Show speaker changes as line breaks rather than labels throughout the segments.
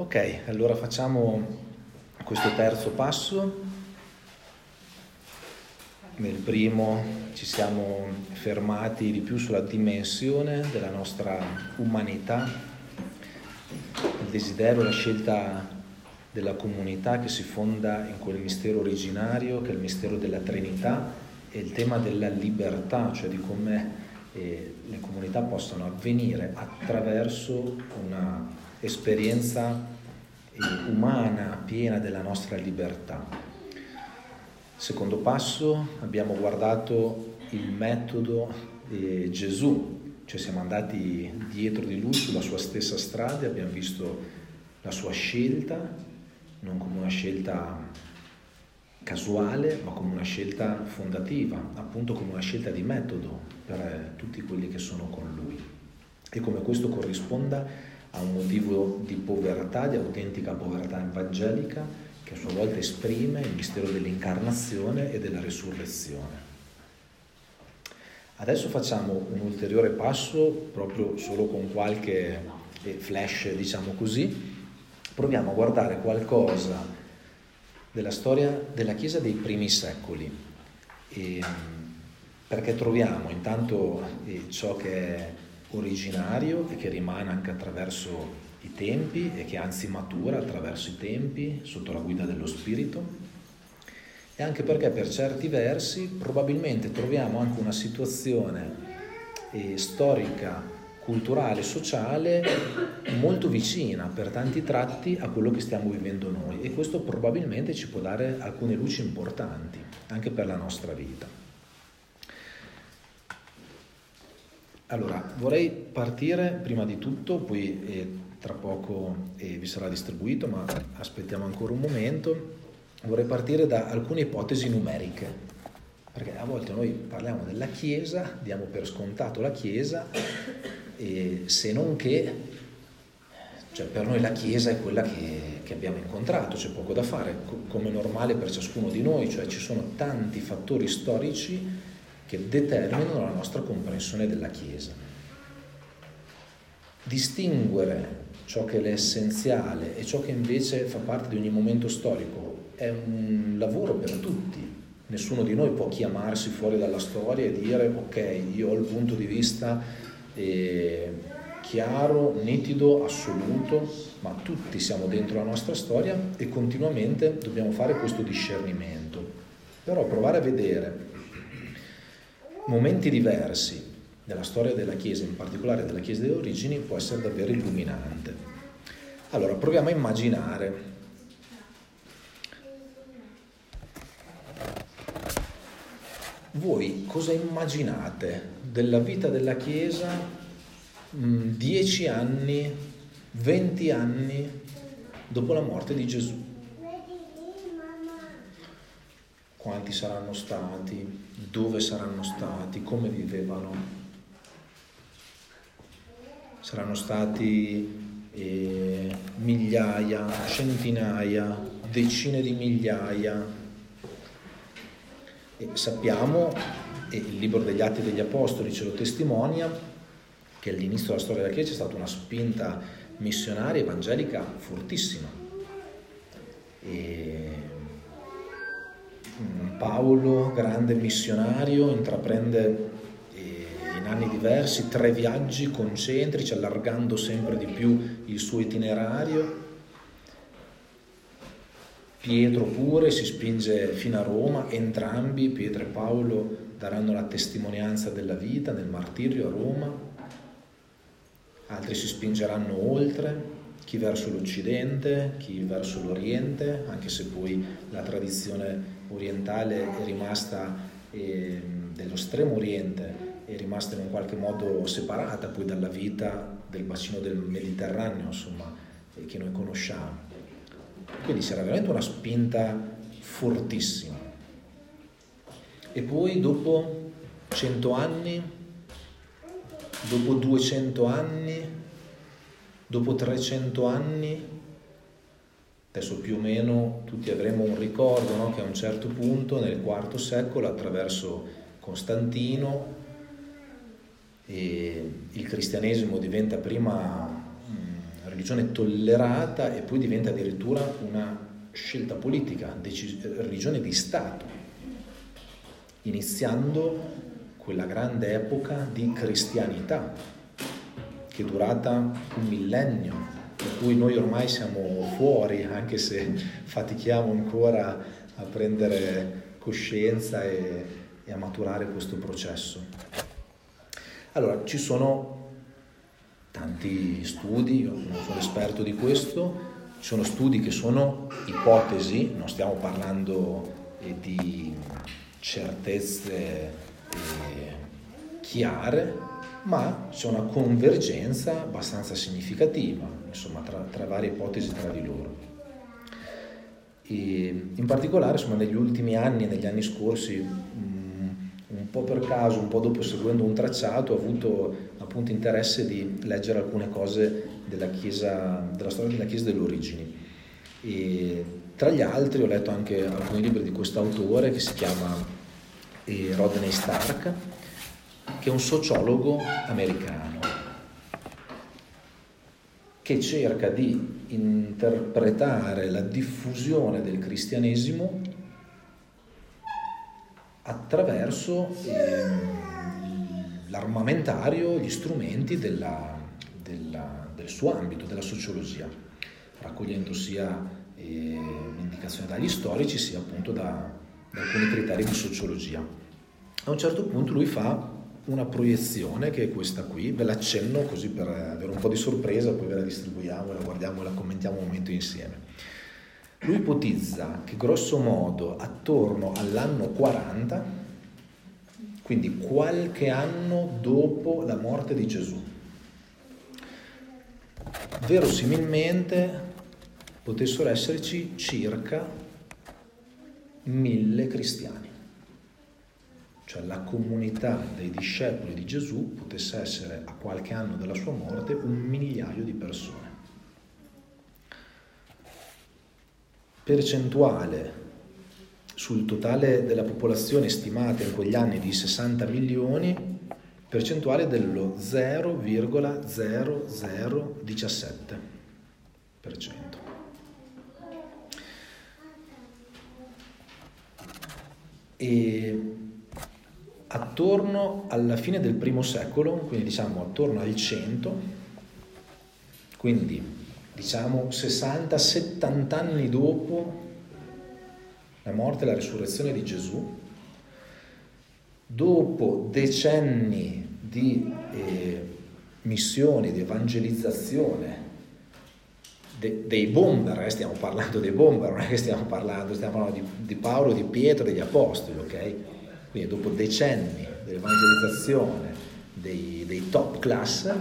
Ok, allora facciamo questo terzo passo. Nel primo ci siamo fermati di più sulla dimensione della nostra umanità, il desiderio, la scelta della comunità che si fonda in quel mistero originario che è il mistero della Trinità e il tema della libertà, cioè di come eh, le comunità possano avvenire attraverso una esperienza eh, umana piena della nostra libertà. Secondo passo abbiamo guardato il metodo di Gesù, cioè siamo andati dietro di lui sulla sua stessa strada, abbiamo visto la sua scelta, non come una scelta casuale, ma come una scelta fondativa, appunto come una scelta di metodo per tutti quelli che sono con lui. E come questo corrisponda a un motivo di povertà, di autentica povertà evangelica, che a sua volta esprime il mistero dell'incarnazione e della risurrezione. Adesso facciamo un ulteriore passo, proprio solo con qualche eh, flash, diciamo così. Proviamo a guardare qualcosa della storia della Chiesa dei primi secoli, e, perché troviamo intanto eh, ciò che è originario e che rimane anche attraverso i tempi e che anzi matura attraverso i tempi sotto la guida dello Spirito e anche perché per certi versi probabilmente troviamo anche una situazione eh, storica, culturale, sociale molto vicina per tanti tratti a quello che stiamo vivendo noi e questo probabilmente ci può dare alcune luci importanti anche per la nostra vita. Allora, vorrei partire prima di tutto, poi eh, tra poco eh, vi sarà distribuito, ma aspettiamo ancora un momento. Vorrei partire da alcune ipotesi numeriche, perché a volte noi parliamo della Chiesa, diamo per scontato la Chiesa, e se non che cioè per noi la Chiesa è quella che, che, abbiamo incontrato, c'è poco da fare, come normale per ciascuno di noi, cioè ci sono tanti fattori storici che determinano la nostra comprensione della Chiesa. Distinguere ciò che è l'essenziale e ciò che invece fa parte di ogni momento storico è un lavoro per tutti. Nessuno di noi può chiamarsi fuori dalla storia e dire ok, io ho il punto di vista eh, chiaro, nitido, assoluto, ma tutti siamo dentro la nostra storia e continuamente dobbiamo fare questo discernimento. Però provare a vedere momenti diversi della storia della Chiesa, in particolare della Chiesa delle origini, può essere davvero illuminante. Allora, proviamo a immaginare voi cosa immaginate della vita della Chiesa mm, dieci anni, venti anni dopo la morte di Gesù? quanti saranno stati, dove saranno stati, come vivevano. Saranno stati eh, migliaia, centinaia, decine di migliaia. E sappiamo, e il libro degli Atti degli Apostoli ce lo testimonia, che all'inizio della storia della Chiesa c'è stata una spinta missionaria evangelica fortissima. E Paolo, grande missionario, intraprende eh, in anni diversi tre viaggi concentrici, allargando sempre di più il suo itinerario. Pietro pure si spinge fino a Roma, entrambi, Pietro e Paolo, daranno la testimonianza della vita nel martirio a Roma, altri si spingeranno oltre, chi verso l'Occidente, chi verso l'Oriente, anche se poi la tradizione orientale è rimasta, eh, dello stremo oriente, è rimasta in qualche modo separata poi dalla vita del bacino del Mediterraneo, insomma, eh, che noi conosciamo. Quindi c'era veramente una spinta fortissima. E poi dopo 100 anni, dopo 200 anni, dopo 300 anni, Adesso più o meno tutti avremo un ricordo no? che a un certo punto nel IV secolo attraverso Costantino il cristianesimo diventa prima religione tollerata e poi diventa addirittura una scelta politica, religione di Stato, iniziando quella grande epoca di cristianità che è durata un millennio, per cui noi ormai siamo fuori, anche se fatichiamo ancora a prendere coscienza e, e a maturare questo processo. Allora, ci sono tanti studi, io non sono esperto di questo, ci sono studi che sono ipotesi, non stiamo parlando eh, di certezze eh, chiare, ma c'è una convergenza abbastanza significativa insomma, tra, tra, varie ipotesi tra di loro. E in particolare insomma, negli ultimi anni, negli anni scorsi, un po' per caso, un po' dopo seguendo un tracciato, ho avuto appunto interesse di leggere alcune cose della, chiesa, della storia della Chiesa delle origini. E tra gli altri ho letto anche alcuni libri di questo autore che si chiama eh, Rodney Stark, che è un sociologo americano che cerca di interpretare la diffusione del cristianesimo attraverso eh, l'armamentario, gli strumenti della, della, del suo ambito, della sociologia, raccogliendo sia eh, dagli storici sia appunto da, da alcuni criteri di sociologia. A un certo punto lui fa una proiezione che è questa qui, ve l'accenno così per avere un po' di sorpresa, poi ve la distribuiamo, la guardiamo e la commentiamo un momento insieme. Lui ipotizza che grosso modo attorno all'anno 40, quindi qualche anno dopo la morte di Gesù, verosimilmente potessero esserci circa mille cristiani cioè la comunità dei discepoli di Gesù potesse essere a qualche anno della sua morte un migliaio di persone. Percentuale sul totale della popolazione stimata in quegli anni di 60 milioni, percentuale dello 0,0017%. E attorno alla fine del primo secolo, quindi diciamo attorno al 100, quindi diciamo 60-70 anni dopo la morte e la risurrezione di Gesù, dopo decenni di eh, missioni, di evangelizzazione de, dei bomber, eh, stiamo parlando dei bomber, non è che stiamo parlando, stiamo parlando di, di Paolo, di Pietro, degli Apostoli, ok? Quindi dopo decenni dell'evangelizzazione dei, dei top class,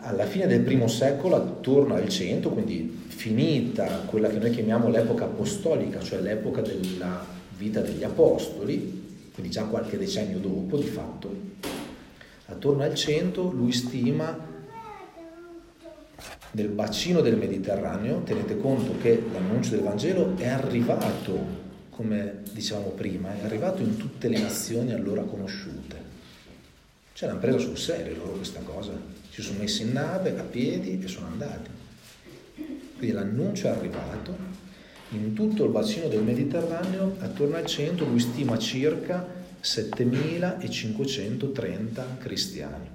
alla fine del primo secolo, attorno al 100, quindi finita quella che noi chiamiamo l'epoca apostolica, cioè l'epoca della vita degli apostoli, quindi già qualche decennio dopo di fatto, attorno al 100 lui stima nel bacino del Mediterraneo, tenete conto che l'annuncio del Vangelo è arrivato come dicevamo prima, è arrivato in tutte le nazioni allora conosciute. Ce l'hanno presa sul serio loro questa cosa. Si sono messi in nave a piedi e sono andati. Quindi l'annuncio è arrivato in tutto il bacino del Mediterraneo, attorno al centro, lui stima circa 7530 cristiani,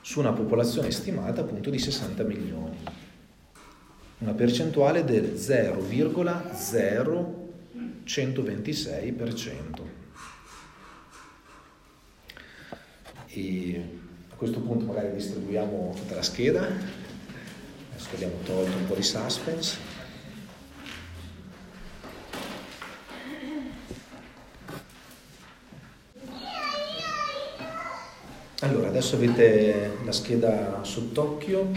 su una popolazione stimata appunto di 60 milioni. Una percentuale del 0,0 126%. E a questo punto magari distribuiamo tutta la scheda, adesso abbiamo tolto un po' di suspense. Allora, adesso avete la scheda sott'occhio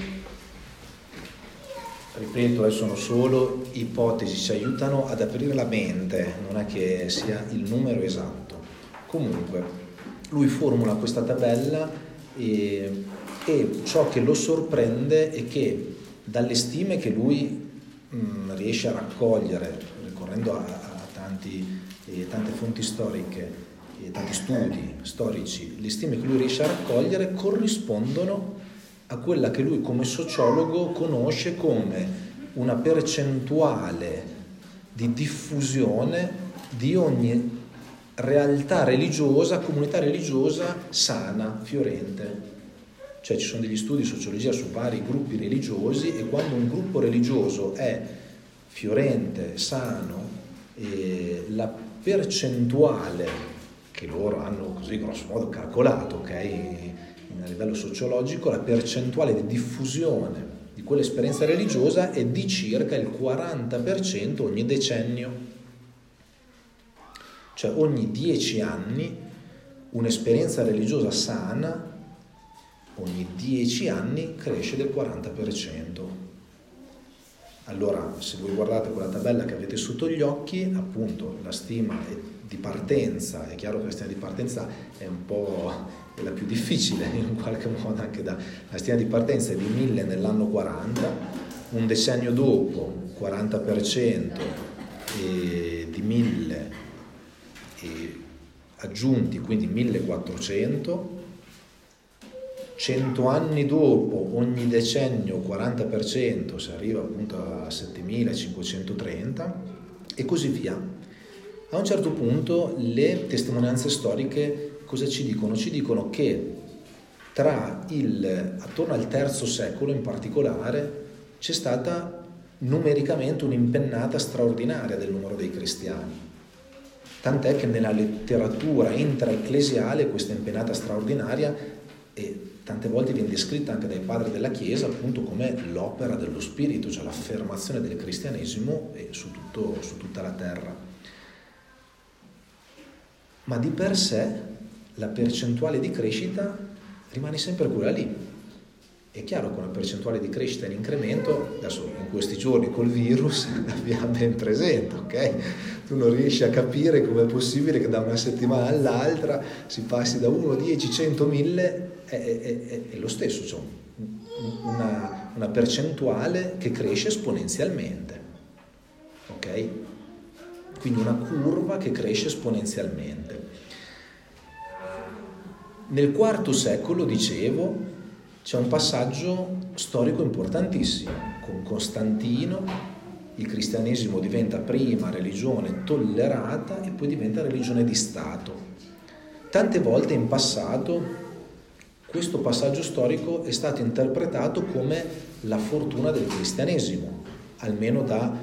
ripeto, sono solo ipotesi, ci aiutano ad aprire la mente, non è che sia il numero esatto. Comunque, lui formula questa tabella e, e ciò che lo sorprende è che dalle stime che lui mh, mm, riesce a raccogliere, ricorrendo a, a tanti, eh, tante fonti storiche, e tanti studi storici, le stime che lui riesce a raccogliere corrispondono a quella che lui come sociologo conosce come una percentuale di diffusione di ogni realtà religiosa, comunità religiosa sana, fiorente. Cioè ci sono degli studi di sociologia su vari gruppi religiosi e quando un gruppo religioso è fiorente, sano, la percentuale che loro hanno così grosso modo calcolato, ok, a livello sociologico, la percentuale di diffusione di quell'esperienza religiosa è di circa il 40% ogni decennio. Cioè ogni dieci anni un'esperienza religiosa sana, ogni dieci anni cresce del 40%. Allora, se voi guardate quella tabella che avete sotto gli occhi, appunto la stima di partenza, è chiaro che la stima di partenza è un po' la più difficile in qualche modo anche da la stima di partenza è di 1000 nell'anno 40, un decennio dopo 40% di 1000 aggiunti, quindi 1400, 100 anni dopo ogni decennio 40%, si arriva appunto a 7530 e così via. A un certo punto le testimonianze storiche cosa ci dicono? Ci dicono che tra il, attorno al terzo secolo in particolare c'è stata numericamente un'impennata straordinaria del numero dei cristiani tant'è che nella letteratura intraecclesiale questa impennata straordinaria e tante volte viene descritta anche dai padri della Chiesa appunto come l'opera dello Spirito, cioè l'affermazione del cristianesimo su, tutto, su tutta la terra. Ma di per sé la percentuale di crescita rimane sempre quella lì, è chiaro che una percentuale di crescita in incremento, adesso in questi giorni col virus l'abbiamo ben presente, ok? Tu non riesci a capire come è possibile che da una settimana all'altra si passi da 1, 10, 100, 1000, è, è, è lo stesso, cioè una, una percentuale che cresce esponenzialmente, ok? Quindi una curva che cresce esponenzialmente. Nel quarto secolo, dicevo, c'è un passaggio storico importantissimo. Con Costantino il cristianesimo diventa prima religione tollerata e poi diventa religione di Stato. Tante volte in passato questo passaggio storico è stato interpretato come la fortuna del cristianesimo, almeno da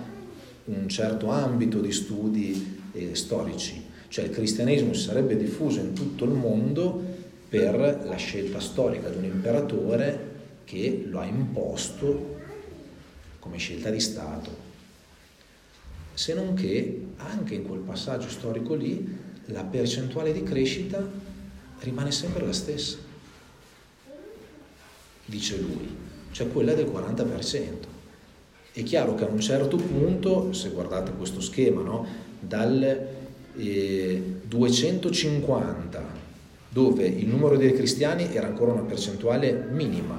un certo ambito di studi eh, storici. Cioè il cristianesimo si sarebbe diffuso in tutto il mondo per la scelta storica di un imperatore che lo ha imposto come scelta di Stato. Se non che anche in quel passaggio storico lì la percentuale di crescita rimane sempre la stessa, dice lui, cioè quella del 40%. È chiaro che a un certo punto, se guardate questo schema, no, dal eh, 250 dove il numero dei cristiani era ancora una percentuale minima,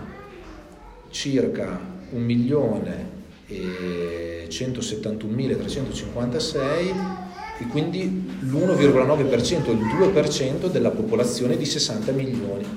circa 1.171.356 e quindi l'1,9%, il 2% della popolazione di 60 milioni.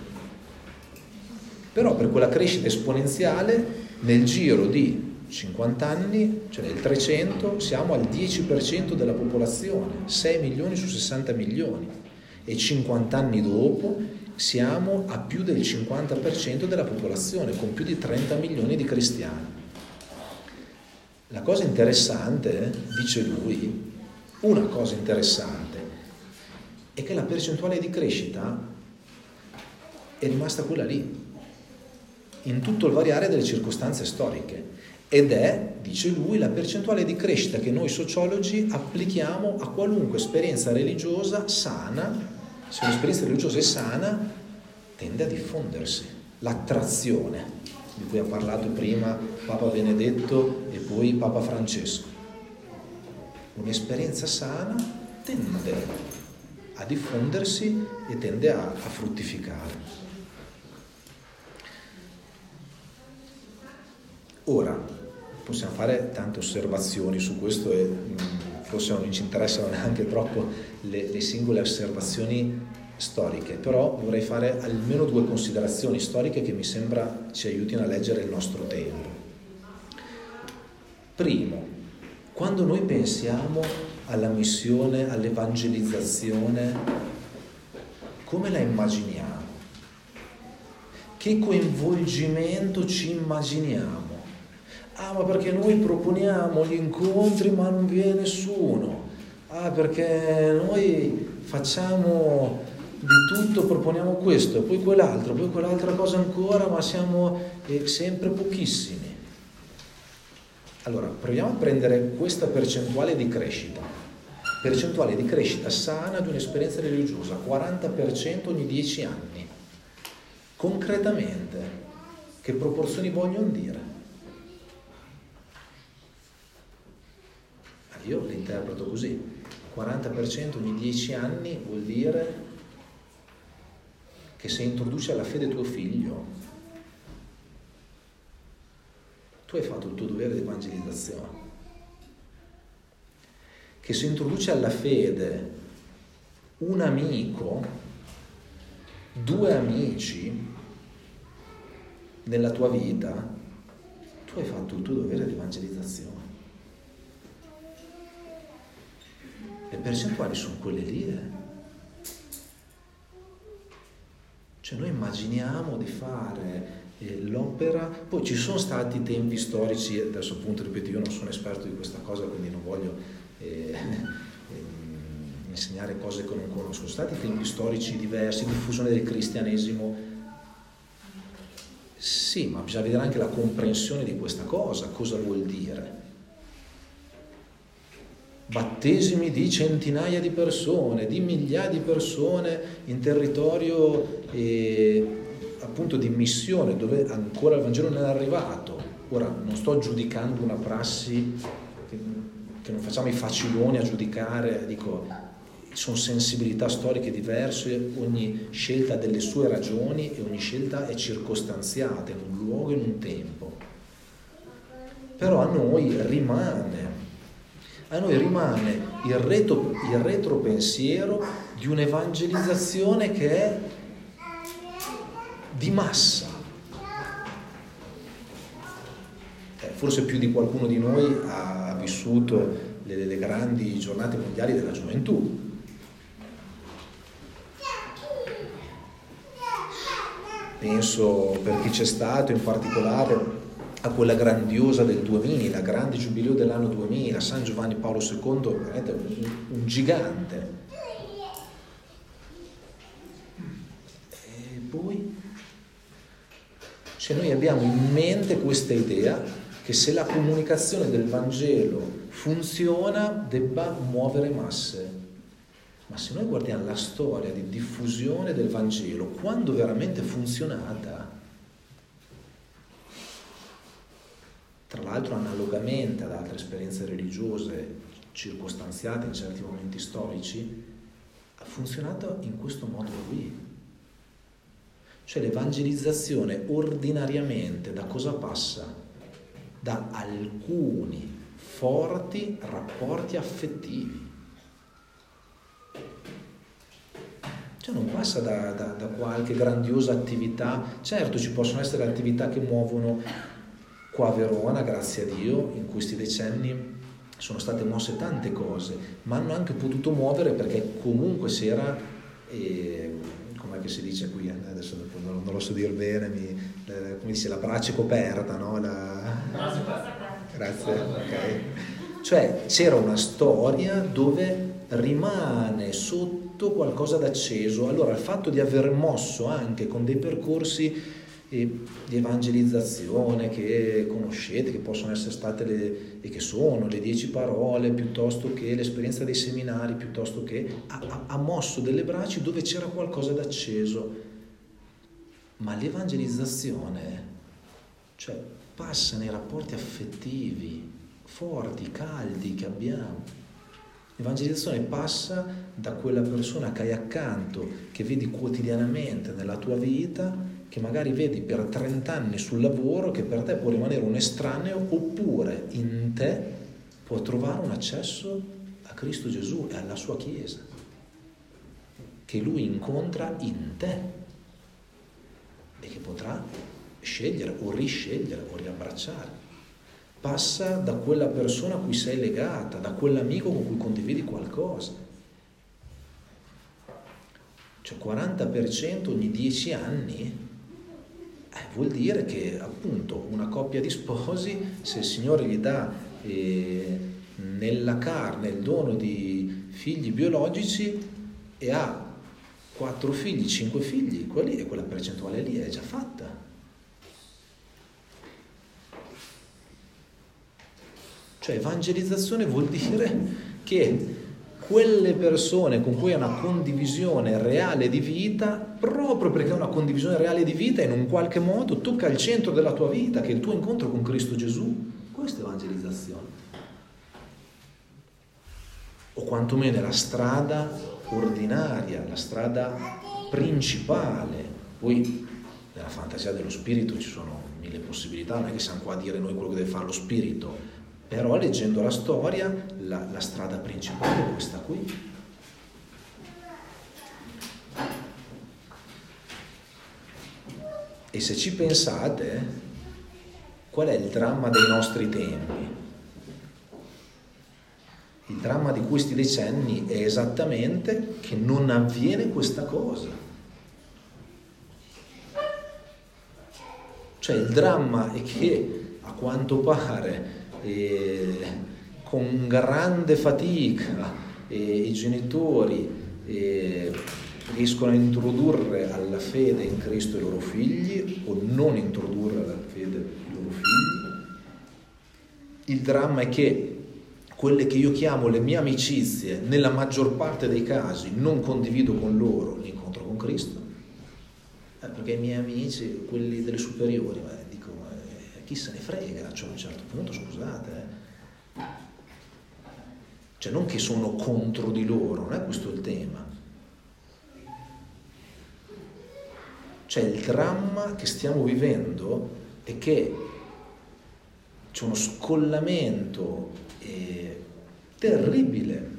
Però per quella crescita esponenziale nel giro di 50 anni, cioè nel 300, siamo al 10% della popolazione, 6 milioni su 60 milioni e 50 anni dopo siamo a più del 50% della popolazione, con più di 30 milioni di cristiani. La cosa interessante, dice lui, una cosa interessante, è che la percentuale di crescita è rimasta quella lì, in tutto il variare delle circostanze storiche. Ed è, dice lui, la percentuale di crescita che noi sociologi applichiamo a qualunque esperienza religiosa sana se un'esperienza religiosa è sana, tende a diffondersi. L'attrazione, di cui ha parlato prima Papa Benedetto e poi Papa Francesco. Un'esperienza sana tende a diffondersi e tende a, a fruttificare. Ora, possiamo fare tante osservazioni su questo e mm, forse non ci interessano neanche troppo le, le singole osservazioni storiche, però vorrei fare almeno due considerazioni storiche che mi sembra ci aiutino a leggere il nostro tempo. Primo, quando noi pensiamo alla missione, all'evangelizzazione, come la immaginiamo? Che coinvolgimento ci immaginiamo? Ah, ma perché noi proponiamo gli incontri ma non viene nessuno. Ah, perché noi facciamo di tutto, proponiamo questo, poi quell'altro, poi quell'altra cosa ancora, ma siamo eh, sempre pochissimi. Allora, proviamo a prendere questa percentuale di crescita. Percentuale di crescita sana di un'esperienza religiosa, 40% ogni 10 anni. Concretamente, che proporzioni vogliono dire? Io le interpreto così. 40% ogni 10 anni vuol dire che se introduci alla fede tuo figlio, tu hai fatto il tuo dovere di evangelizzazione. Che se introduci alla fede un amico, due amici nella tua vita, tu hai fatto il tuo dovere di evangelizzazione. Le percentuali sono quelle lì. Eh. Cioè noi immaginiamo di fare eh, l'opera, poi ci sono stati tempi storici, adesso appunto ripeto io non sono esperto di questa cosa quindi non voglio eh, ehm, insegnare cose che non conosco, sono stati tempi storici diversi, diffusione del cristianesimo, sì, ma bisogna vedere anche la comprensione di questa cosa, cosa vuol dire battesimi di centinaia di persone, di migliaia di persone in territorio eh, appunto di missione dove ancora il Vangelo non è arrivato. Ora non sto giudicando una prassi che, che non facciamo i faciloni a giudicare, dico sono sensibilità storiche diverse, ogni scelta ha delle sue ragioni e ogni scelta è circostanziata in un luogo e in un tempo. Però a noi rimane a noi rimane il, retro, il retropensiero di un'evangelizzazione che è di massa. Eh, forse più di qualcuno di noi ha vissuto le, le grandi giornate mondiali della gioventù. Penso per chi c'è stato in particolare a quella grandiosa del 2000, grande giubileo dell'anno 2000, San Giovanni Paolo II, veramente un, un gigante. E poi, se noi abbiamo in mente questa idea che se la comunicazione del Vangelo funziona debba muovere masse. Ma se noi guardiamo la storia di diffusione del Vangelo, quando veramente funzionata, tra l'altro analogamente ad altre esperienze religiose circostanziate in certi momenti storici, ha funzionato in questo modo qui. Cioè l'evangelizzazione ordinariamente da cosa passa? Da alcuni forti rapporti affettivi. Cioè non passa da, da, da qualche grandiosa attività, certo ci possono essere attività che muovono Qua a Verona, grazie a Dio, in questi decenni sono state mosse tante cose, ma hanno anche potuto muovere perché comunque si era, eh, com'è che si dice qui, adesso non, non lo so dire bene, mi, eh, come dice, la brace coperta, no? La... Grazie, ok. Cioè c'era una storia dove rimane sotto qualcosa d'acceso. Allora il fatto di aver mosso anche con dei percorsi di evangelizzazione che conoscete, che possono essere state le, e che sono le dieci parole, piuttosto che l'esperienza dei seminari, piuttosto che ha, ha mosso delle braccia dove c'era qualcosa d'acceso. Ma l'evangelizzazione, cioè, passa nei rapporti affettivi forti, caldi che abbiamo. L'evangelizzazione passa da quella persona che hai accanto, che vedi quotidianamente nella tua vita, che magari vedi per 30 anni sul lavoro che per te può rimanere un estraneo oppure in te può trovare un accesso a Cristo Gesù e alla sua Chiesa. che lui incontra in te e che potrà scegliere o riscegliere o riabbracciare. Passa da quella persona a cui sei legata, da quell'amico con cui condividi qualcosa. Cioè 40% ogni 10 anni vuol dire che appunto una coppia di sposi, se il Signore gli dà eh, nella carne il dono di figli biologici e ha quattro figli, cinque figli, quelli, quella percentuale lì è già fatta. Cioè evangelizzazione vuol dire che quelle persone con cui hai una condivisione reale di vita, proprio perché è una condivisione reale di vita, in un qualche modo tocca il centro della tua vita, che è il tuo incontro con Cristo Gesù. Questa è evangelizzazione. O quantomeno è la strada ordinaria, la strada principale. Poi nella fantasia dello spirito ci sono mille possibilità, non è che siamo qua a dire noi quello che deve fare lo spirito, però leggendo la storia la, la strada principale è questa qui. E se ci pensate, qual è il dramma dei nostri tempi? Il dramma di questi decenni è esattamente che non avviene questa cosa. Cioè il dramma è che a quanto pare eh, con grande fatica eh, i genitori eh, riescono a introdurre alla fede in Cristo i loro figli o non introdurre alla fede i loro figli. Il dramma è che quelle che io chiamo le mie amicizie, nella maggior parte dei casi non condivido con loro l'incontro con Cristo, eh, perché i miei amici, quelli delle superiori, beh, dico, eh, chi se ne frega, cioè a un certo punto, scusate, eh. Cioè non che sono contro di loro, non è questo il tema. Cioè il dramma che stiamo vivendo è che c'è uno scollamento eh, terribile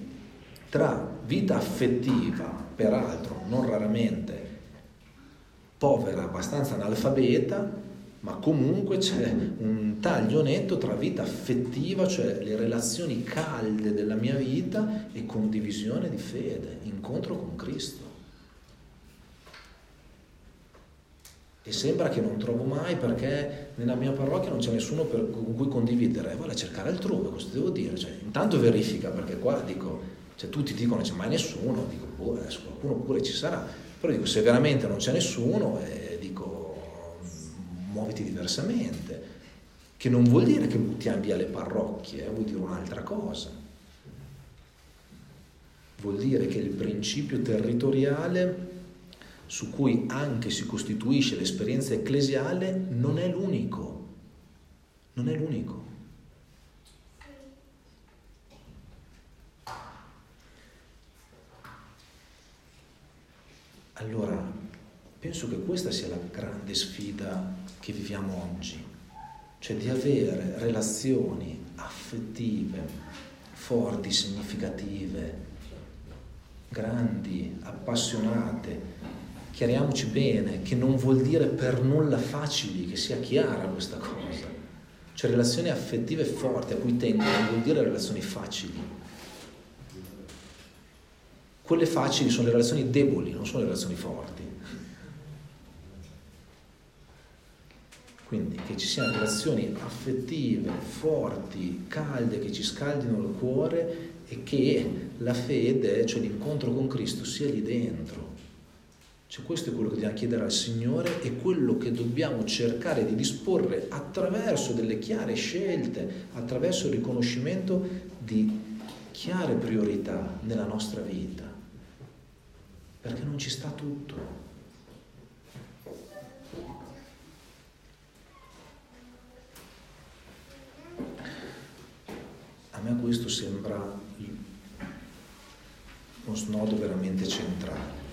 tra vita affettiva, peraltro non raramente povera, abbastanza analfabeta, ma comunque c'è un taglio netto tra vita affettiva, cioè le relazioni calde della mia vita, e condivisione di fede, incontro con Cristo. E sembra che non trovo mai perché nella mia parrocchia non c'è nessuno per, con cui condividere. Vado a cercare altrove, cosa devo dire? Cioè, intanto verifica perché qua dico, cioè, tutti dicono non c'è mai nessuno, dico, boh, adesso qualcuno pure ci sarà. Però dico, se veramente non c'è nessuno, eh, muoviti diversamente. Che non vuol dire che buttiamo via le parrocchie, eh, vuol dire un'altra cosa. Vuol dire che il principio territoriale su cui anche si costituisce l'esperienza ecclesiale non è l'unico, non è l'unico. Allora, penso che questa sia la grande sfida che viviamo oggi, cioè di avere relazioni affettive, forti, significative, grandi, appassionate, chiariamoci bene, che non vuol dire per nulla facili, che sia chiara questa cosa. Cioè relazioni affettive forti a cui tengo non vuol dire relazioni facili. Quelle facili sono le relazioni deboli, non sono le relazioni forti. Quindi che ci siano relazioni affettive, forti, calde, che ci scaldino il cuore e che la fede, cioè l'incontro con Cristo, sia lì dentro. Cioè questo è quello che dobbiamo chiedere al Signore e quello che dobbiamo cercare di disporre attraverso delle chiare scelte, attraverso il riconoscimento di chiare priorità nella nostra vita, perché non ci sta tutto. A me questo sembra uno snodo veramente centrale.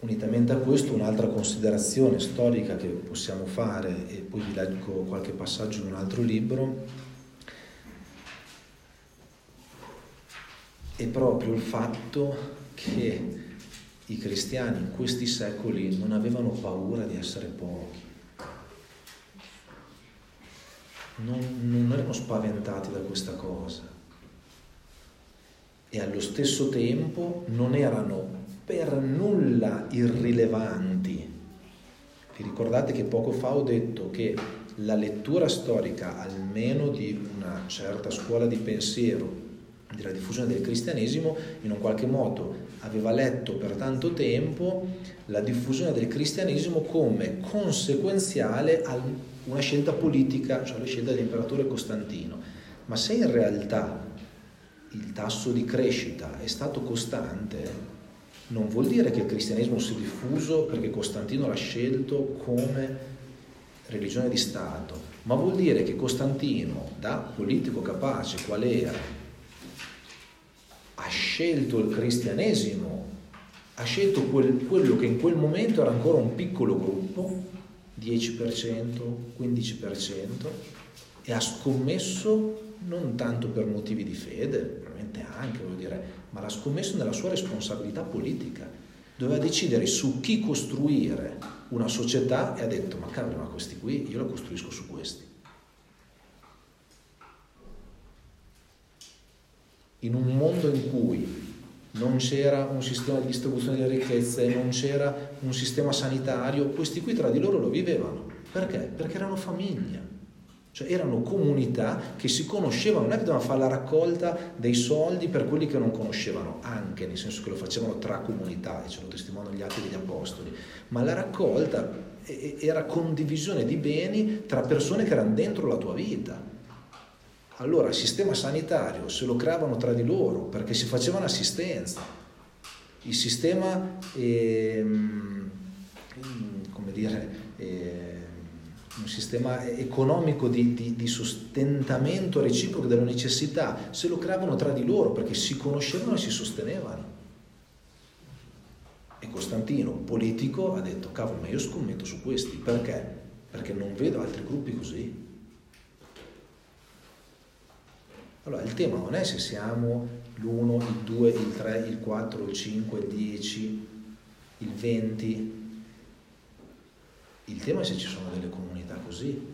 Unitamente a questo un'altra considerazione storica che possiamo fare, e poi vi leggo qualche passaggio in un altro libro, è proprio il fatto che i cristiani in questi secoli non avevano paura di essere pochi, non, non erano spaventati da questa cosa e allo stesso tempo non erano per nulla irrilevanti. Vi ricordate che poco fa ho detto che la lettura storica, almeno di una certa scuola di pensiero, della diffusione del cristianesimo, in un qualche modo aveva letto per tanto tempo la diffusione del cristianesimo come conseguenziale a una scelta politica, cioè la scelta dell'imperatore Costantino. Ma se in realtà il tasso di crescita è stato costante, non vuol dire che il cristianesimo si è diffuso perché Costantino l'ha scelto come religione di Stato, ma vuol dire che Costantino, da politico capace qual era, ha scelto il cristianesimo, ha scelto quel, quello che in quel momento era ancora un piccolo gruppo, 10%, 15%, e ha scommesso non tanto per motivi di fede, probabilmente anche, voglio dire, ma l'ha scommesso nella sua responsabilità politica. Doveva decidere su chi costruire una società e ha detto, ma cavolo, ma questi qui io la costruisco su questi. in un mondo in cui non c'era un sistema di distribuzione delle ricchezze, non c'era un sistema sanitario, questi qui tra di loro lo vivevano. Perché? Perché erano famiglia, cioè erano comunità che si conoscevano, non è che dovevano fare la raccolta dei soldi per quelli che non conoscevano, anche nel senso che lo facevano tra comunità, e ce lo testimoniano gli atti degli apostoli, ma la raccolta era condivisione di beni tra persone che erano dentro la tua vita. Allora il sistema sanitario se lo creavano tra di loro perché si facevano assistenza. Il sistema, ehm, come dire, eh, un sistema economico di, di, di, sostentamento reciproco delle necessità, se lo creavano tra di loro perché si conoscevano e si sostenevano. E Costantino, politico, ha detto, cavolo, ma io scommetto su questi, perché? Perché non vedo altri gruppi così. Allora il tema non è se siamo l'1, il 2, il 3, il 4, il 5, il 10, il 20. Il tema è se ci sono delle comunità così.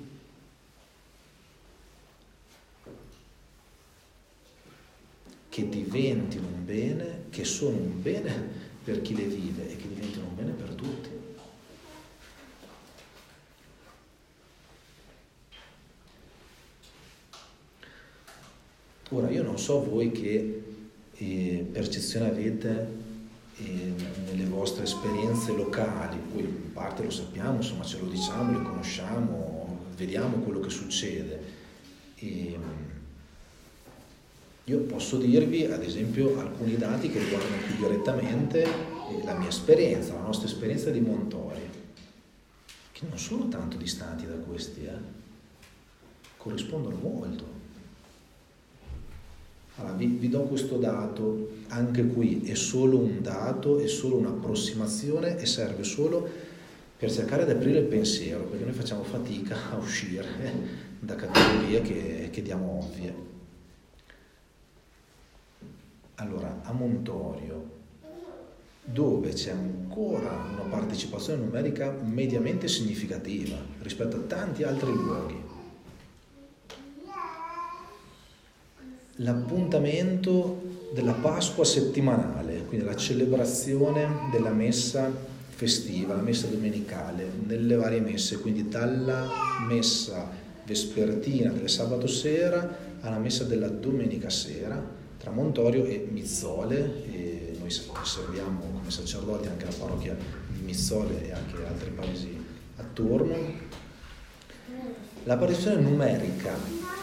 Che diventino un bene, che sono un bene per chi le vive e che diventino un bene per tutti. Ora io non so voi che eh, percezione avete eh, nelle vostre esperienze locali, poi in parte lo sappiamo, insomma ce lo diciamo, le conosciamo, vediamo quello che succede. E, io posso dirvi ad esempio alcuni dati che riguardano più direttamente eh, la mia esperienza, la nostra esperienza di Montori, che non sono tanto distanti da questi, eh? corrispondono molto. Allora, vi, vi, do questo dato, anche qui è solo un dato, è solo un'approssimazione e serve solo per cercare di aprire il pensiero, perché noi facciamo fatica a uscire da categorie che, che diamo ovvie. Allora, a Montorio, dove c'è ancora una partecipazione numerica mediamente significativa rispetto a tanti altri luoghi, l'appuntamento della Pasqua settimanale, quindi la celebrazione della messa festiva, la messa domenicale, nelle varie messe, quindi dalla messa vespertina del sabato sera alla messa della domenica sera tra Montorio e Mizzole e noi serviamo come sacerdoti anche la parrocchia di Mizzole e anche altri paesi attorno. La partecipazione numerica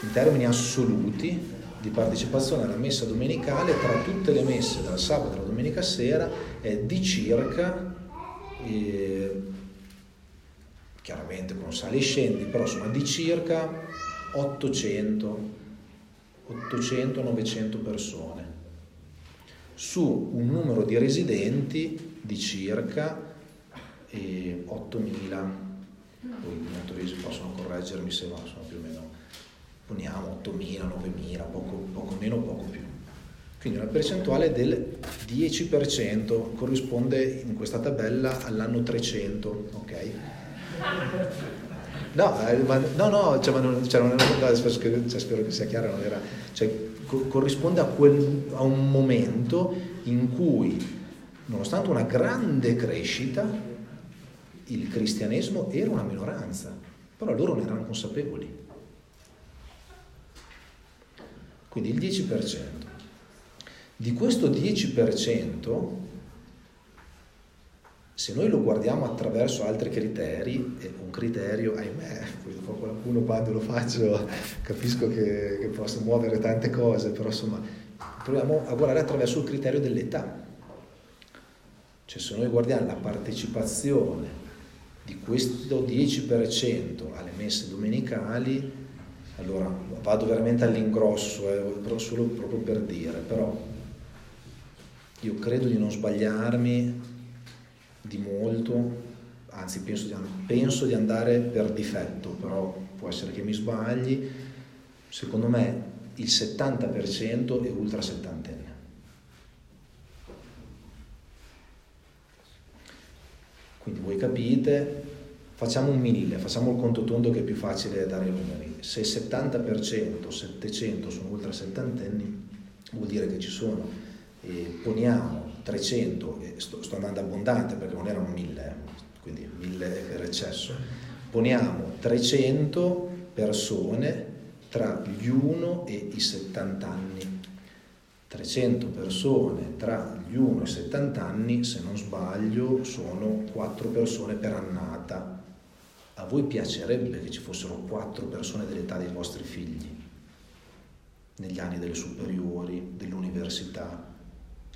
in termini assoluti di partecipazione alla messa domenicale tra tutte le messe dal sabato alla domenica sera è di circa, eh, chiaramente con sali e scendi, però insomma di circa 800, 800-900 persone. Su un numero di residenti di circa eh, 8.000, poi i motoristi possono correggermi se no, sono più o meno poniamo 8.000, 9.000, poco, poco meno, poco più. Quindi una percentuale del 10% corrisponde in questa tabella all'anno 300, ok? No, eh, ma, no, no, cioè, non, cioè, non spero, cioè, spero, che sia chiaro, non era, cioè, co- corrisponde a, quel, a un momento in cui, nonostante una grande crescita, il cristianesimo era una minoranza, però loro ne erano consapevoli. Quindi il 10%. Di questo 10%, se noi lo guardiamo attraverso altri criteri, e un criterio, ahimè, qualcuno quando lo faccio capisco che, che posso muovere tante cose, però insomma, proviamo a guardare attraverso il criterio dell'età. Cioè se noi guardiamo la partecipazione di questo 10% alle messe domenicali, allora vado veramente all'ingrosso, eh, però solo proprio per dire, però io credo di non sbagliarmi di molto, anzi penso di, penso di andare per difetto, però può essere che mi sbagli, secondo me il 70% è ultra settantenne. Quindi voi capite, facciamo un mille, facciamo il conto tondo che è più facile dare i numeri. Se il 70%, 700 sono ultra settantenni, vuol dire che ci sono, e poniamo 300, e sto, sto, andando abbondante perché non erano 1000, eh, quindi 1000 per eccesso, poniamo 300 persone tra gli 1 e i 70 anni 300 persone tra gli 1 e i 70 anni, se non sbaglio, sono 4 persone per annata. A voi piacerebbe che ci fossero 4 persone dell'età dei vostri figli negli anni delle superiori, dell'università?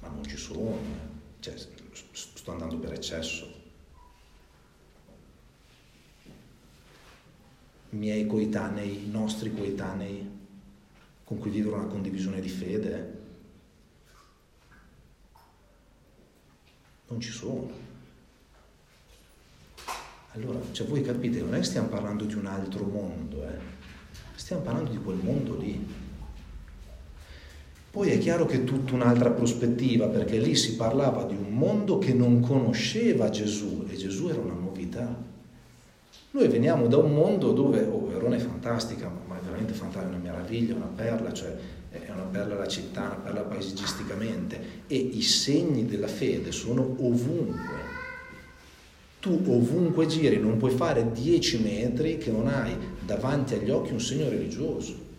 Ma non ci sono, eh. cioè, sto andando per eccesso. Miei coetanei, nostri coetanei, con cui vivere una condivisione di fede, non ci sono. Allora, cioè voi capite, non è che stiamo parlando di un altro mondo, eh? stiamo parlando di quel mondo lì. Poi è chiaro che è tutta un'altra prospettiva, perché lì si parlava di un mondo che non conosceva Gesù e Gesù era una novità. Noi veniamo da un mondo dove, oh, Verona è fantastica, ma è veramente fantastica, è una meraviglia, una perla, cioè è una perla la città, una perla paesaggisticamente e i segni della fede sono ovunque. Tu ovunque giri non puoi fare dieci metri che non hai davanti agli occhi un segno religioso.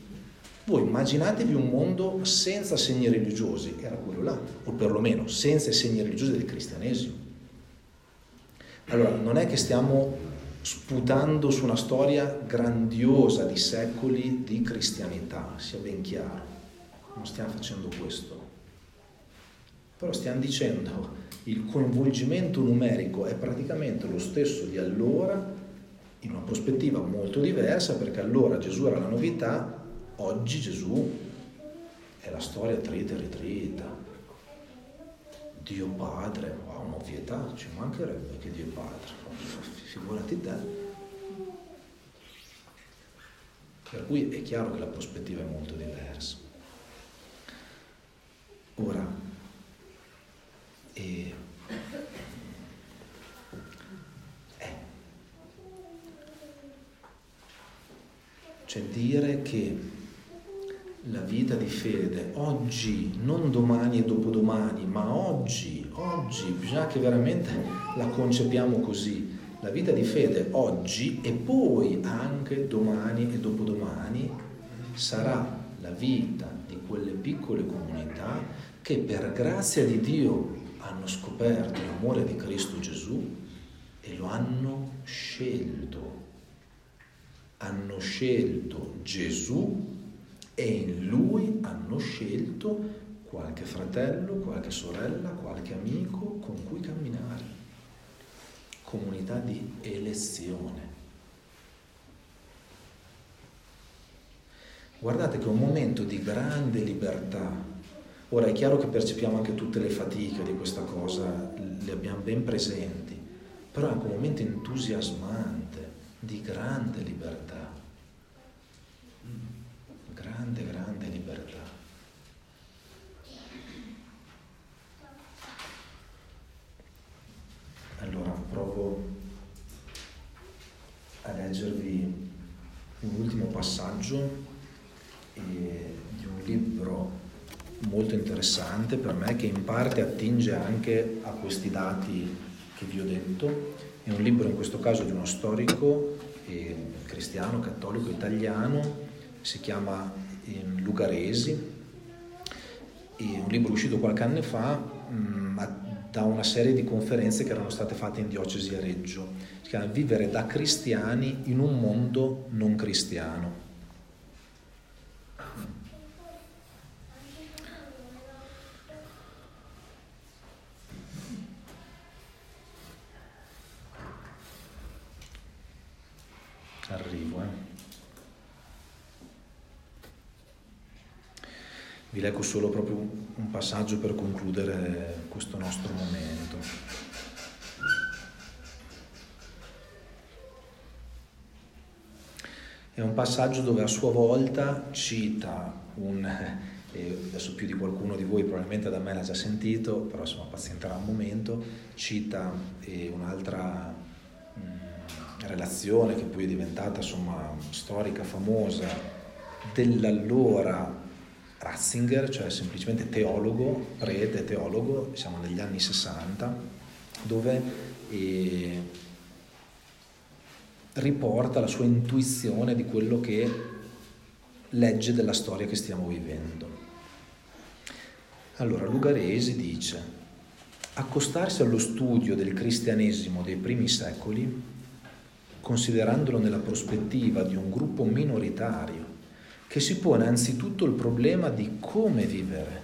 Voi immaginatevi un mondo senza segni religiosi, era quello là, o perlomeno senza i segni religiosi del cristianesimo. Allora, non è che stiamo sputando su una storia grandiosa di secoli di cristianità, sia ben chiaro non stiamo facendo questo. Però stiamo dicendo il coinvolgimento numerico è praticamente lo stesso di allora, in una prospettiva molto diversa, perché allora Gesù era la novità, oggi Gesù è la storia trita e ritrita. Dio Padre, wow, un'ovvietà, ci mancherebbe che Dio Padre, figurati te. Per cui è chiaro che la prospettiva è molto diversa. Ora, e, eh, cioè dire che la vita di fede oggi, non domani e dopodomani, ma oggi, oggi, bisogna che veramente la concepiamo così. La vita di fede oggi e poi anche domani e dopodomani sarà la vita di quelle piccole comunità che per grazia di Dio hanno scoperto l'amore di Cristo Gesù e lo hanno scelto. Hanno scelto Gesù e in lui hanno scelto qualche fratello, qualche sorella, qualche amico con cui camminare. Comunità di elezione. Guardate che è un momento di grande libertà Ora è chiaro che percepiamo anche tutte le fatiche di questa cosa, le abbiamo ben presenti, però è anche un momento entusiasmante, di grande libertà. Grande, grande libertà. a leggervi un ultimo passaggio di un libro molto interessante per me che in parte attinge anche a questi dati che vi ho detto. È un libro in questo caso di uno storico eh, cristiano, cattolico, italiano, si chiama eh, Lugaresi, è un libro uscito qualche anno fa mh, mm, da una serie di conferenze che erano state fatte in diocesi a Reggio. Si chiama Vivere da cristiani in un mondo non cristiano. Arrivo, eh. Vi leggo solo proprio un passaggio per concludere questo nostro momento. È un passaggio dove a sua volta cita un, eh, adesso più di qualcuno di voi probabilmente da me l'ha già sentito, però insomma pazienterà un momento, cita eh, un'altra mh, mm, relazione che poi è diventata insomma storica, famosa, dell'allora Ratzinger, cioè semplicemente teologo, prete teologo, siamo negli anni 60, dove eh, riporta la sua intuizione di quello che legge della storia che stiamo vivendo. Allora, Lugaresi dice, accostarsi allo studio del cristianesimo dei primi secoli, considerandolo nella prospettiva di un gruppo minoritario che si pone anzitutto il problema di come vivere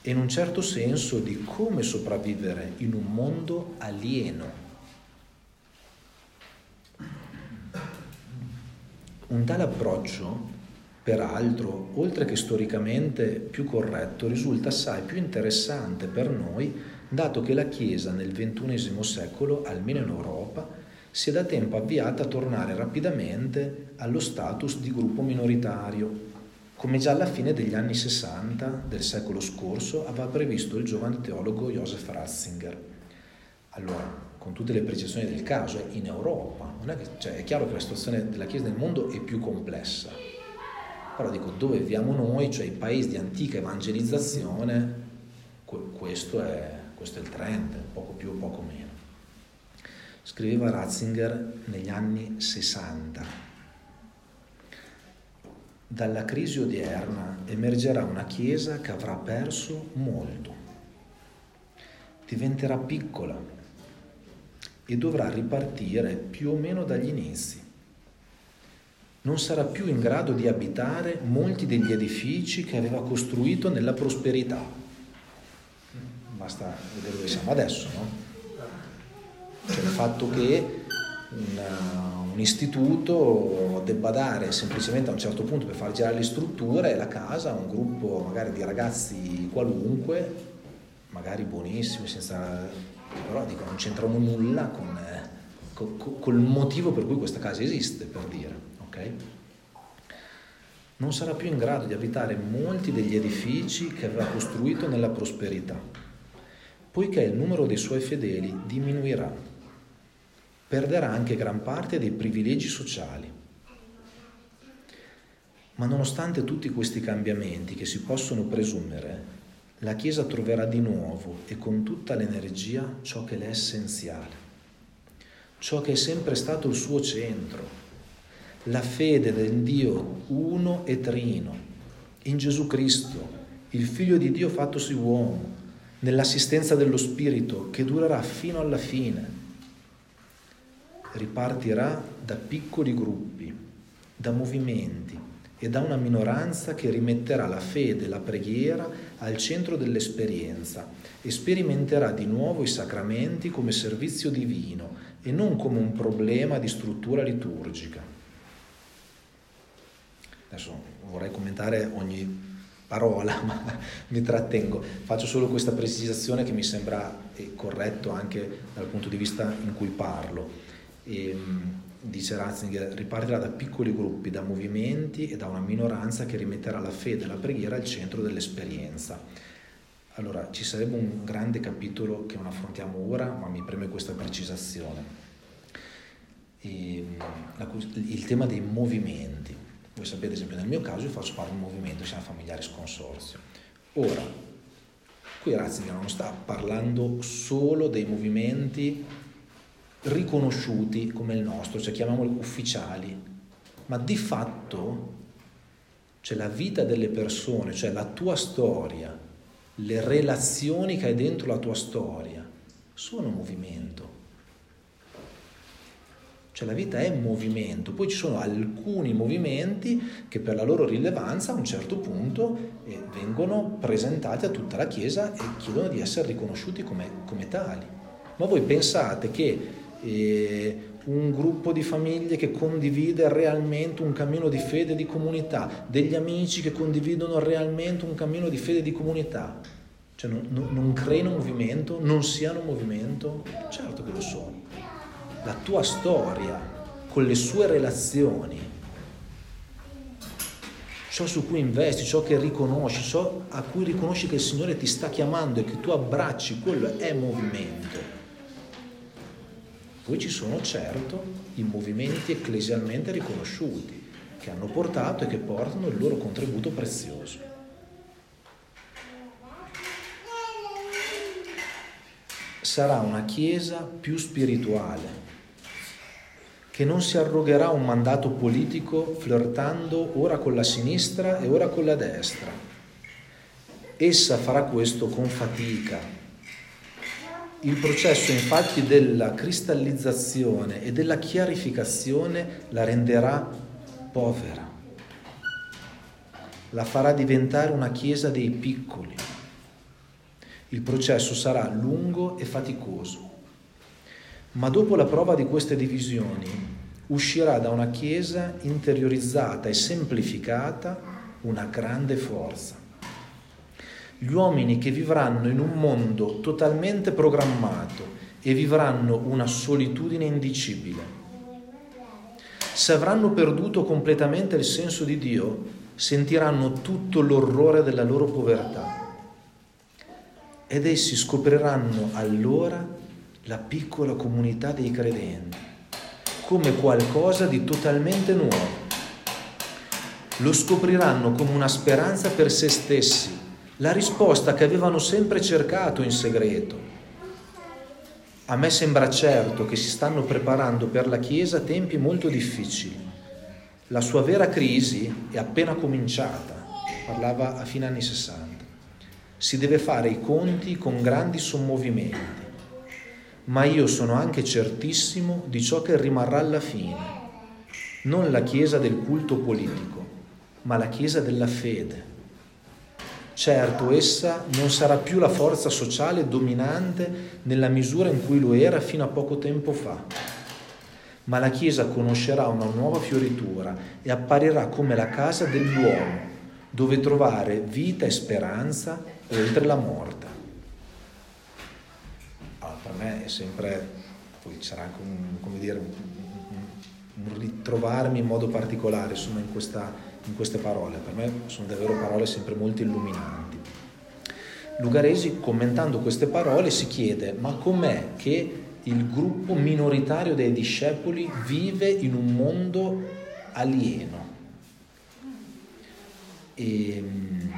e in un certo senso di come sopravvivere in un mondo alieno. Un tale approccio, peraltro, oltre che storicamente più corretto, risulta assai più interessante per noi, dato che la Chiesa nel XXI secolo, almeno in Europa, si è da tempo avviata a tornare rapidamente allo status di gruppo minoritario, come già alla fine degli anni 60 del secolo scorso aveva previsto il giovane teologo Joseph Ratzinger. Allora, con tutte le precisioni del caso, in Europa, è, che, cioè, è chiaro che la situazione della Chiesa nel mondo è più complessa, però dico, dove viviamo noi, cioè i paesi di antica evangelizzazione, questo è, questo è il trend, poco più, poco meno scriveva Ratzinger negli anni 60. Dalla crisi odierna emergerà una Chiesa che avrà perso molto, diventerà piccola e dovrà ripartire più o meno dagli inizi. Non sarà più in grado di abitare molti degli edifici che aveva costruito nella prosperità. Basta vedere dove siamo adesso, no? Cioè il fatto che una, un istituto debba dare semplicemente a un certo punto per far girare le strutture la casa a un gruppo magari di ragazzi qualunque, magari buonissimi, senza, però dico, non c'entrano nulla con, eh, con, col motivo per cui questa casa esiste, per dire. Okay? Non sarà più in grado di abitare molti degli edifici che aveva costruito nella prosperità, poiché il numero dei suoi fedeli diminuirà perderà anche gran parte dei privilegi sociali. Ma nonostante tutti questi cambiamenti che si possono presumere, la Chiesa troverà di nuovo e con tutta l'energia ciò che le è essenziale, ciò che è sempre stato il suo centro, la fede del Dio uno e trino, in Gesù Cristo, il Figlio di Dio fattosi uomo, nell'assistenza dello Spirito che durerà fino alla fine ripartirà da piccoli gruppi, da movimenti e da una minoranza che rimetterà la fede e la preghiera al centro dell'esperienza e sperimenterà di nuovo i sacramenti come servizio divino e non come un problema di struttura liturgica. Adesso vorrei commentare ogni parola, ma mi trattengo. Faccio solo questa precisazione che mi sembra corretto anche dal punto di vista in cui parlo. E, dice Ratzinger, ripartirà da piccoli gruppi, da movimenti e da una minoranza che rimetterà la fede e la preghiera al centro dell'esperienza. Allora, ci sarebbe un grande capitolo che non affrontiamo ora, ma mi preme questa precisazione. ehm, il tema dei movimenti. Voi sapete, ad esempio, nel mio caso io faccio parte di un movimento, siamo familiari sconsorzio. Ora, qui Ratzinger non sta parlando solo dei movimenti riconosciuti come il nostro, cioè chiamiamoli ufficiali, ma di fatto cioè la vita delle persone, cioè la tua storia, le relazioni che hai dentro la tua storia, sono movimento. Cioè la vita è movimento, poi ci sono alcuni movimenti che per la loro rilevanza a un certo punto eh, vengono presentati a tutta la Chiesa e chiedono di essere riconosciuti come, come tali. Ma voi pensate che un gruppo di famiglie che condivide realmente un cammino di fede e di comunità, degli amici che condividono realmente un cammino di fede e di comunità, cioè non, non, non creino movimento, non siano movimento? Certo che lo sono la tua storia con le sue relazioni, ciò su cui investi, ciò che riconosci, ciò a cui riconosci che il Signore ti sta chiamando e che tu abbracci, quello è movimento. Poi ci sono certo i movimenti ecclesialmente riconosciuti che hanno portato e che portano il loro contributo prezioso. Sarà una Chiesa più spirituale, che non si arrogherà un mandato politico flirtando ora con la sinistra e ora con la destra. Essa farà questo con fatica. Il processo infatti della cristallizzazione e della chiarificazione la renderà povera, la farà diventare una chiesa dei piccoli. Il processo sarà lungo e faticoso ma dopo la prova di queste divisioni uscirà da una Chiesa interiorizzata e semplificata una grande forza. Gli uomini che vivranno in un mondo totalmente programmato e vivranno una solitudine indicibile. Se avranno perduto completamente il senso di Dio, sentiranno tutto l'orrore della loro povertà ed essi scopriranno allora la piccola comunità dei credenti come qualcosa di totalmente nuovo. Lo scopriranno come una speranza per se stessi, la risposta che avevano sempre cercato in segreto. A me sembra certo che si stanno preparando per la Chiesa tempi molto difficili. La sua vera crisi è appena cominciata, parlava a fine anni 60. Si deve fare i conti con grandi sommovimenti ma io sono anche certissimo di ciò che rimarrà alla fine. Non la Chiesa del culto politico, ma la Chiesa della fede. Certo, essa non sarà più la forza sociale dominante nella misura in cui lo era fino a poco tempo fa, ma la Chiesa conoscerà una nuova fioritura e apparirà come la casa dell'uomo, dove trovare vita e speranza oltre la morte. Per me è sempre, poi sarà anche un, dire, un, ritrovarmi in modo particolare insomma, in, questa, in queste parole, per me sono davvero parole sempre molto illuminanti. Lugaresi commentando queste parole si chiede ma com'è che il gruppo minoritario dei discepoli vive in un mondo alieno? E, ehm,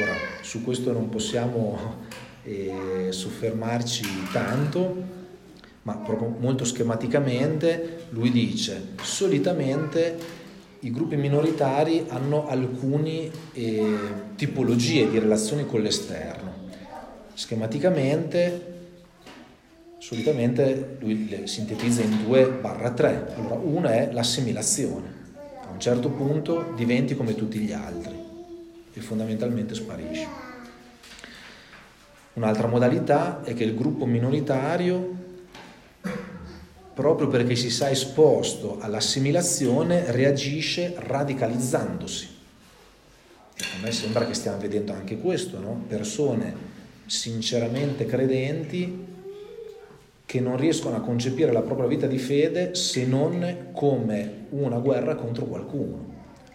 ora, su questo non possiamo eh, soffermarci tanto, ma proprio molto schematicamente lui dice solitamente i gruppi minoritari hanno alcune eh, tipologie di relazioni con l'esterno. Schematicamente, solitamente lui le sintetizza in 2-3. Allora, una è l'assimilazione. A un certo punto diventi come tutti gli altri e fondamentalmente sparisci. Un'altra modalità è che il gruppo minoritario, proprio perché si sa esposto all'assimilazione, reagisce radicalizzandosi. E a me sembra che stiamo vedendo anche questo, no? persone sinceramente credenti che non riescono a concepire la propria vita di fede se non come una guerra contro qualcuno.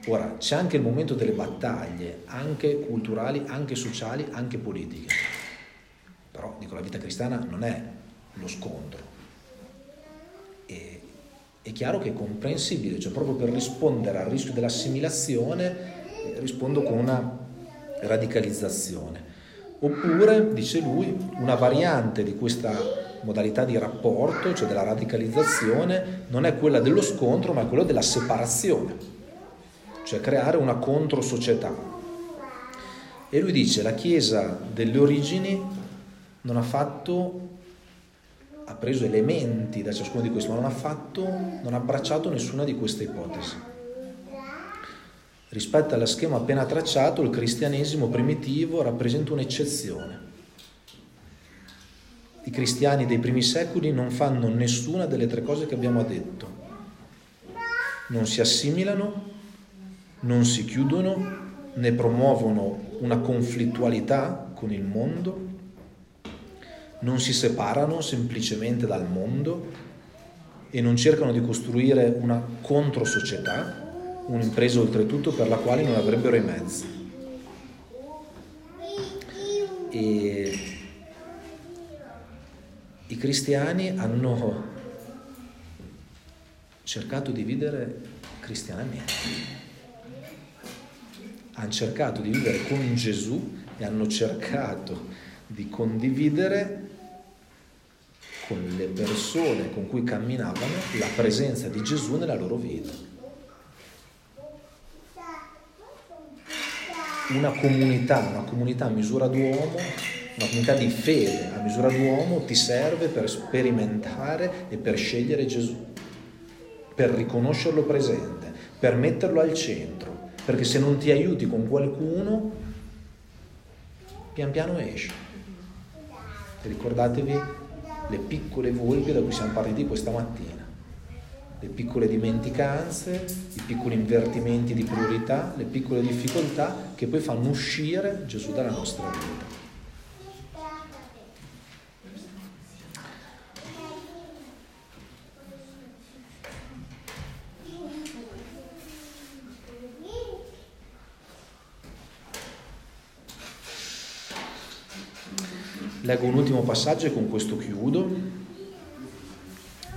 Ora, c'è anche il momento delle battaglie, anche culturali, anche sociali, anche politiche però dico la vita cristiana non è lo scontro. E è chiaro che è comprensibile, cioè proprio per rispondere al rischio dell'assimilazione eh, rispondo con una radicalizzazione. Oppure, dice lui, una variante di questa modalità di rapporto, cioè della radicalizzazione, non è quella dello scontro, ma è quella della separazione, cioè creare una controsocietà. E lui dice la Chiesa delle origini non ha fatto ha preso elementi da ciascuno di questi, ma non ha fatto, non ha abbracciato nessuna di queste ipotesi. Rispetto allo schema appena tracciato, il cristianesimo primitivo rappresenta un'eccezione. I cristiani dei primi secoli non fanno nessuna delle tre cose che abbiamo detto. Non si assimilano, non si chiudono, ne promuovono una conflittualità con il mondo non si separano semplicemente dal mondo e non cercano di costruire una controsocietà, un'impresa oltretutto per la quale non avrebbero i mezzi. E i cristiani hanno cercato di vivere cristianamente, hanno cercato di vivere con Gesù e hanno cercato di condividere con le persone con cui camminavano la presenza di Gesù nella loro vita. Una comunità, una comunità a misura d'uomo, una comunità di fede a misura d'uomo ti serve per sperimentare e per scegliere Gesù, per riconoscerlo presente, per metterlo al centro, perché se non ti aiuti con qualcuno, pian piano esci. Ricordatevi le piccole volpi da cui siamo partiti questa mattina, le piccole dimenticanze, i piccoli invertimenti di priorità, le piccole difficoltà che poi fanno uscire Gesù dalla nostra vita. Leggo un ultimo passaggio e con questo chiudo,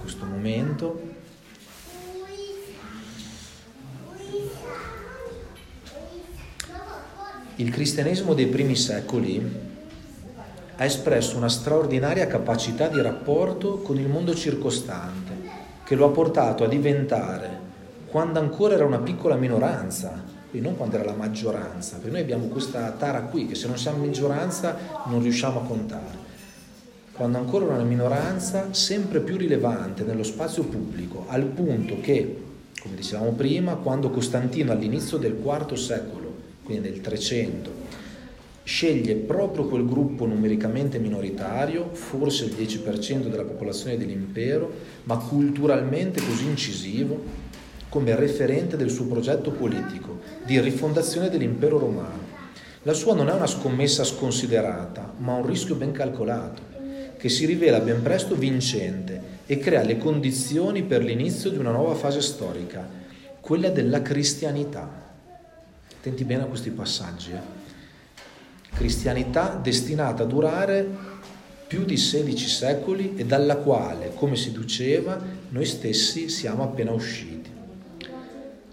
questo momento. Il cristianesimo dei primi secoli ha espresso una straordinaria capacità di rapporto con il mondo circostante, che lo ha portato a diventare, quando ancora era una piccola minoranza, e non quando era la maggioranza, perché noi abbiamo questa tara qui che se non siamo maggioranza non riusciamo a contare. Quando ancora una minoranza sempre più rilevante nello spazio pubblico, al punto che, come dicevamo prima, quando Costantino all'inizio del IV secolo, quindi del 300, sceglie proprio quel gruppo numericamente minoritario, forse il 10% della popolazione dell'impero, ma culturalmente così incisivo, come referente del suo progetto politico di rifondazione dell'impero romano. La sua non è una scommessa sconsiderata, ma un rischio ben calcolato, che si rivela ben presto vincente e crea le condizioni per l'inizio di una nuova fase storica, quella della cristianità. Attenti bene a questi passaggi. Eh? Cristianità destinata a durare più di 16 secoli e dalla quale, come si diceva, noi stessi siamo appena usciti.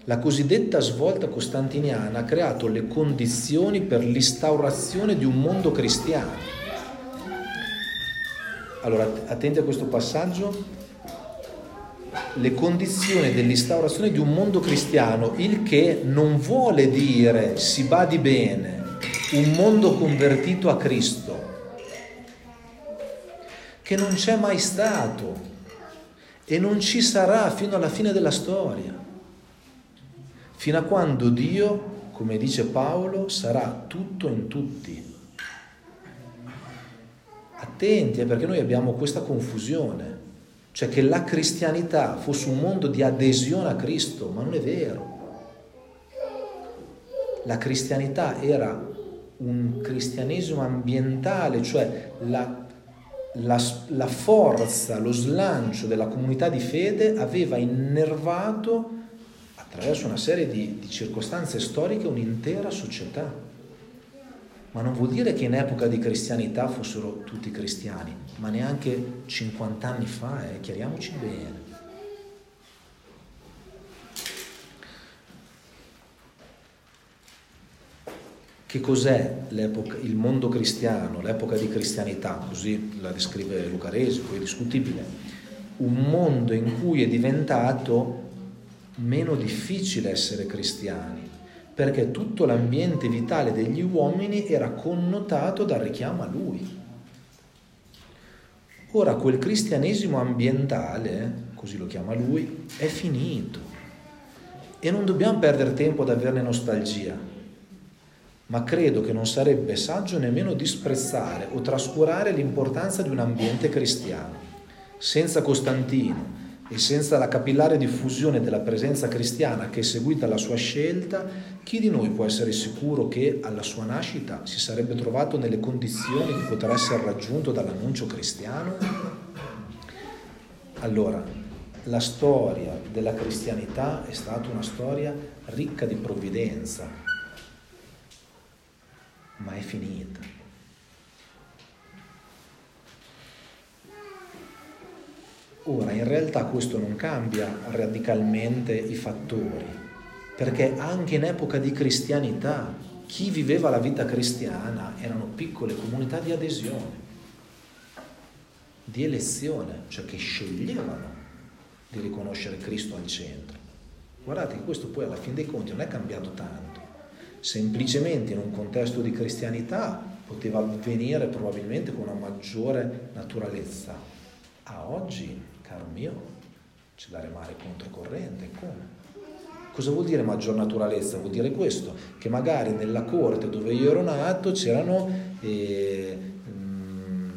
La cosiddetta svolta costantiniana ha creato le condizioni per l'instaurazione di un mondo cristiano. Allora, attenti a questo passaggio. Le condizioni dell'instaurazione di un mondo cristiano, il che non vuole dire, si badi bene, un mondo convertito a Cristo, che non c'è mai stato e non ci sarà fino alla fine della storia fino a quando Dio, come dice Paolo, sarà tutto in tutti. Attenti, perché noi abbiamo questa confusione, cioè che la cristianità fosse un mondo di adesione a Cristo, ma non è vero. La cristianità era un cristianesimo ambientale, cioè la, la, la forza, lo slancio della comunità di fede aveva innervato attraverso una serie di, di circostanze storiche un'intera società ma non vuol dire che in epoca di cristianità fossero tutti cristiani, ma neanche 50 anni fa, eh, chiariamoci bene. Che cos'è il mondo cristiano, l'epoca di cristianità, così la descrive Lucaresi, poi è discutibile, un mondo in cui è diventato meno difficile essere cristiani, perché tutto l'ambiente vitale degli uomini era connotato dal richiamo a lui. Ora quel cristianesimo ambientale, così lo chiama lui, è finito e non dobbiamo perdere tempo ad averne nostalgia, ma credo che non sarebbe saggio nemmeno disprezzare o trascurare l'importanza di un ambiente cristiano. Senza Costantino e senza la capillare diffusione della presenza cristiana che è seguita alla sua scelta, chi di noi può essere sicuro che alla sua nascita si sarebbe trovato nelle condizioni di poter essere raggiunto dall'annuncio cristiano? Allora, la storia della cristianità è stata una storia ricca di provvidenza, ma è finita. Ora, in realtà questo non cambia radicalmente i fattori, perché anche in epoca di cristianità chi viveva la vita cristiana erano piccole comunità di adesione, di elezione, cioè che sceglievano di riconoscere Cristo al centro. Guardate questo poi alla fin dei conti non è cambiato tanto, semplicemente in un contesto di cristianità poteva avvenire probabilmente con una maggiore naturalezza. A oggi, caro mio, c'è da remare controcorrente. Come? Cosa vuol dire maggior naturalezza? Vuol dire questo, che magari nella corte dove io ero nato c'erano eh,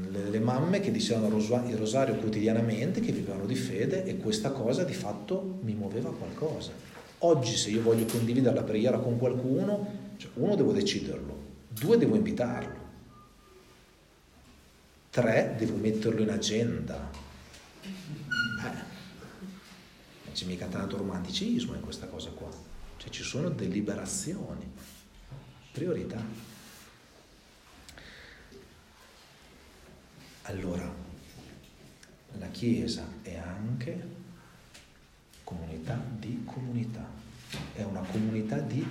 delle mamme che dicevano il rosario quotidianamente, che vivevano di fede e questa cosa di fatto mi muoveva qualcosa. Oggi se io voglio condividere la preghiera con qualcuno, cioè uno devo deciderlo, due devo invitarlo, tre devo metterlo in agenda. C'è mica tanto romanticismo in questa cosa qua, cioè ci sono deliberazioni, priorità. Allora, la Chiesa è anche comunità di comunità, è una comunità di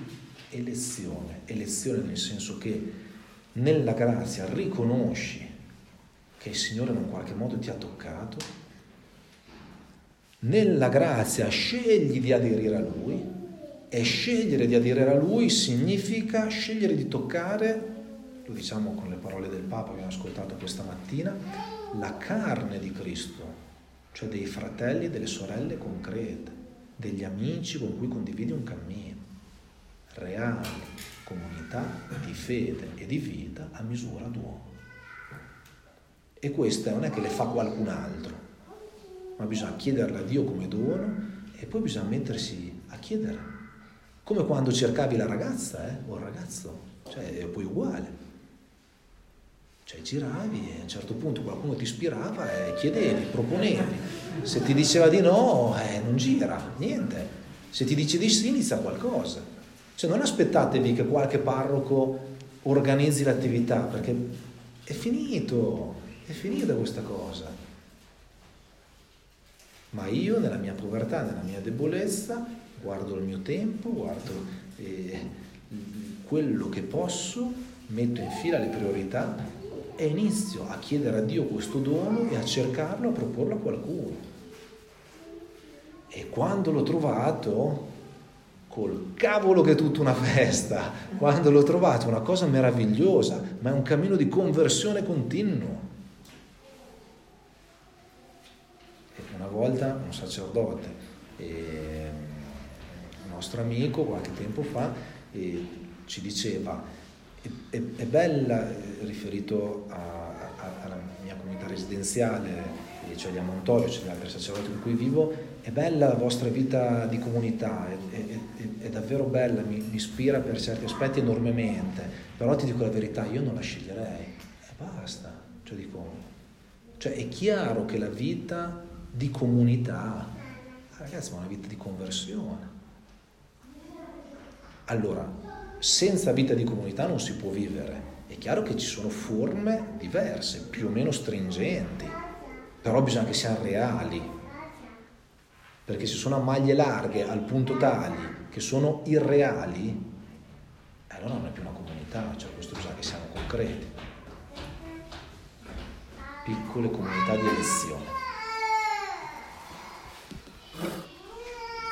elezione, elezione nel senso che nella grazia riconosci che il Signore in un qualche modo ti ha toccato, nella grazia scegli di aderire a Lui e scegliere di aderire a Lui significa scegliere di toccare lo diciamo con le parole del Papa che abbiamo ascoltato questa mattina, la carne di Cristo, cioè dei fratelli e delle sorelle concrete, degli amici con cui condividi un cammino, reali comunità di fede e di vita a misura d'uomo. E questa non è che le fa qualcun altro, ma bisogna chiederla a Dio come dono e poi bisogna mettersi a chiedere. Come quando cercavi la ragazza eh, o il ragazzo, cioè è poi uguale. Cioè giravi e a un certo punto qualcuno ti ispirava e chiedevi, proponevi. Se ti diceva di no, eh, non gira, niente. Se ti dice di sì, inizia qualcosa. Cioè non aspettatevi che qualche parroco organizzi l'attività, perché è finito, è finita questa cosa. Ma io nella mia povertà, nella mia debolezza, guardo il mio tempo, guardo eh, quello che posso, metto in fila le priorità e inizio a chiedere a Dio questo dono e a cercarlo, a proporlo a qualcuno. E quando l'ho trovato, col cavolo che è tutta una festa, quando l'ho trovato una cosa meravigliosa, ma è un cammino di conversione continuo. E una volta un sacerdote, un nostro amico, qualche tempo fa, ci diceva, è, è bella, eh, riferito a, a, alla mia comunità residenziale, cioè di Amontorio, cioè gli altri sacerdoti con cui vivo, è bella la vostra vita di comunità, è, è, è davvero bella, mi, mi, ispira per certi aspetti enormemente, però ti dico la verità, io non la sceglierei e basta. Cioè, dico, cioè è chiaro che la vita di comunità, ragazzi, è una vita di conversione. Allora, senza vita di comunità non si può vivere. È chiaro che ci sono forme diverse, più o meno stringenti, però bisogna che siano reali, perché se sono a maglie larghe al punto tali che sono irreali, allora non è più una comunità. cioè questo bisogna che siamo concreti. Piccole comunità di elezione. Thank you.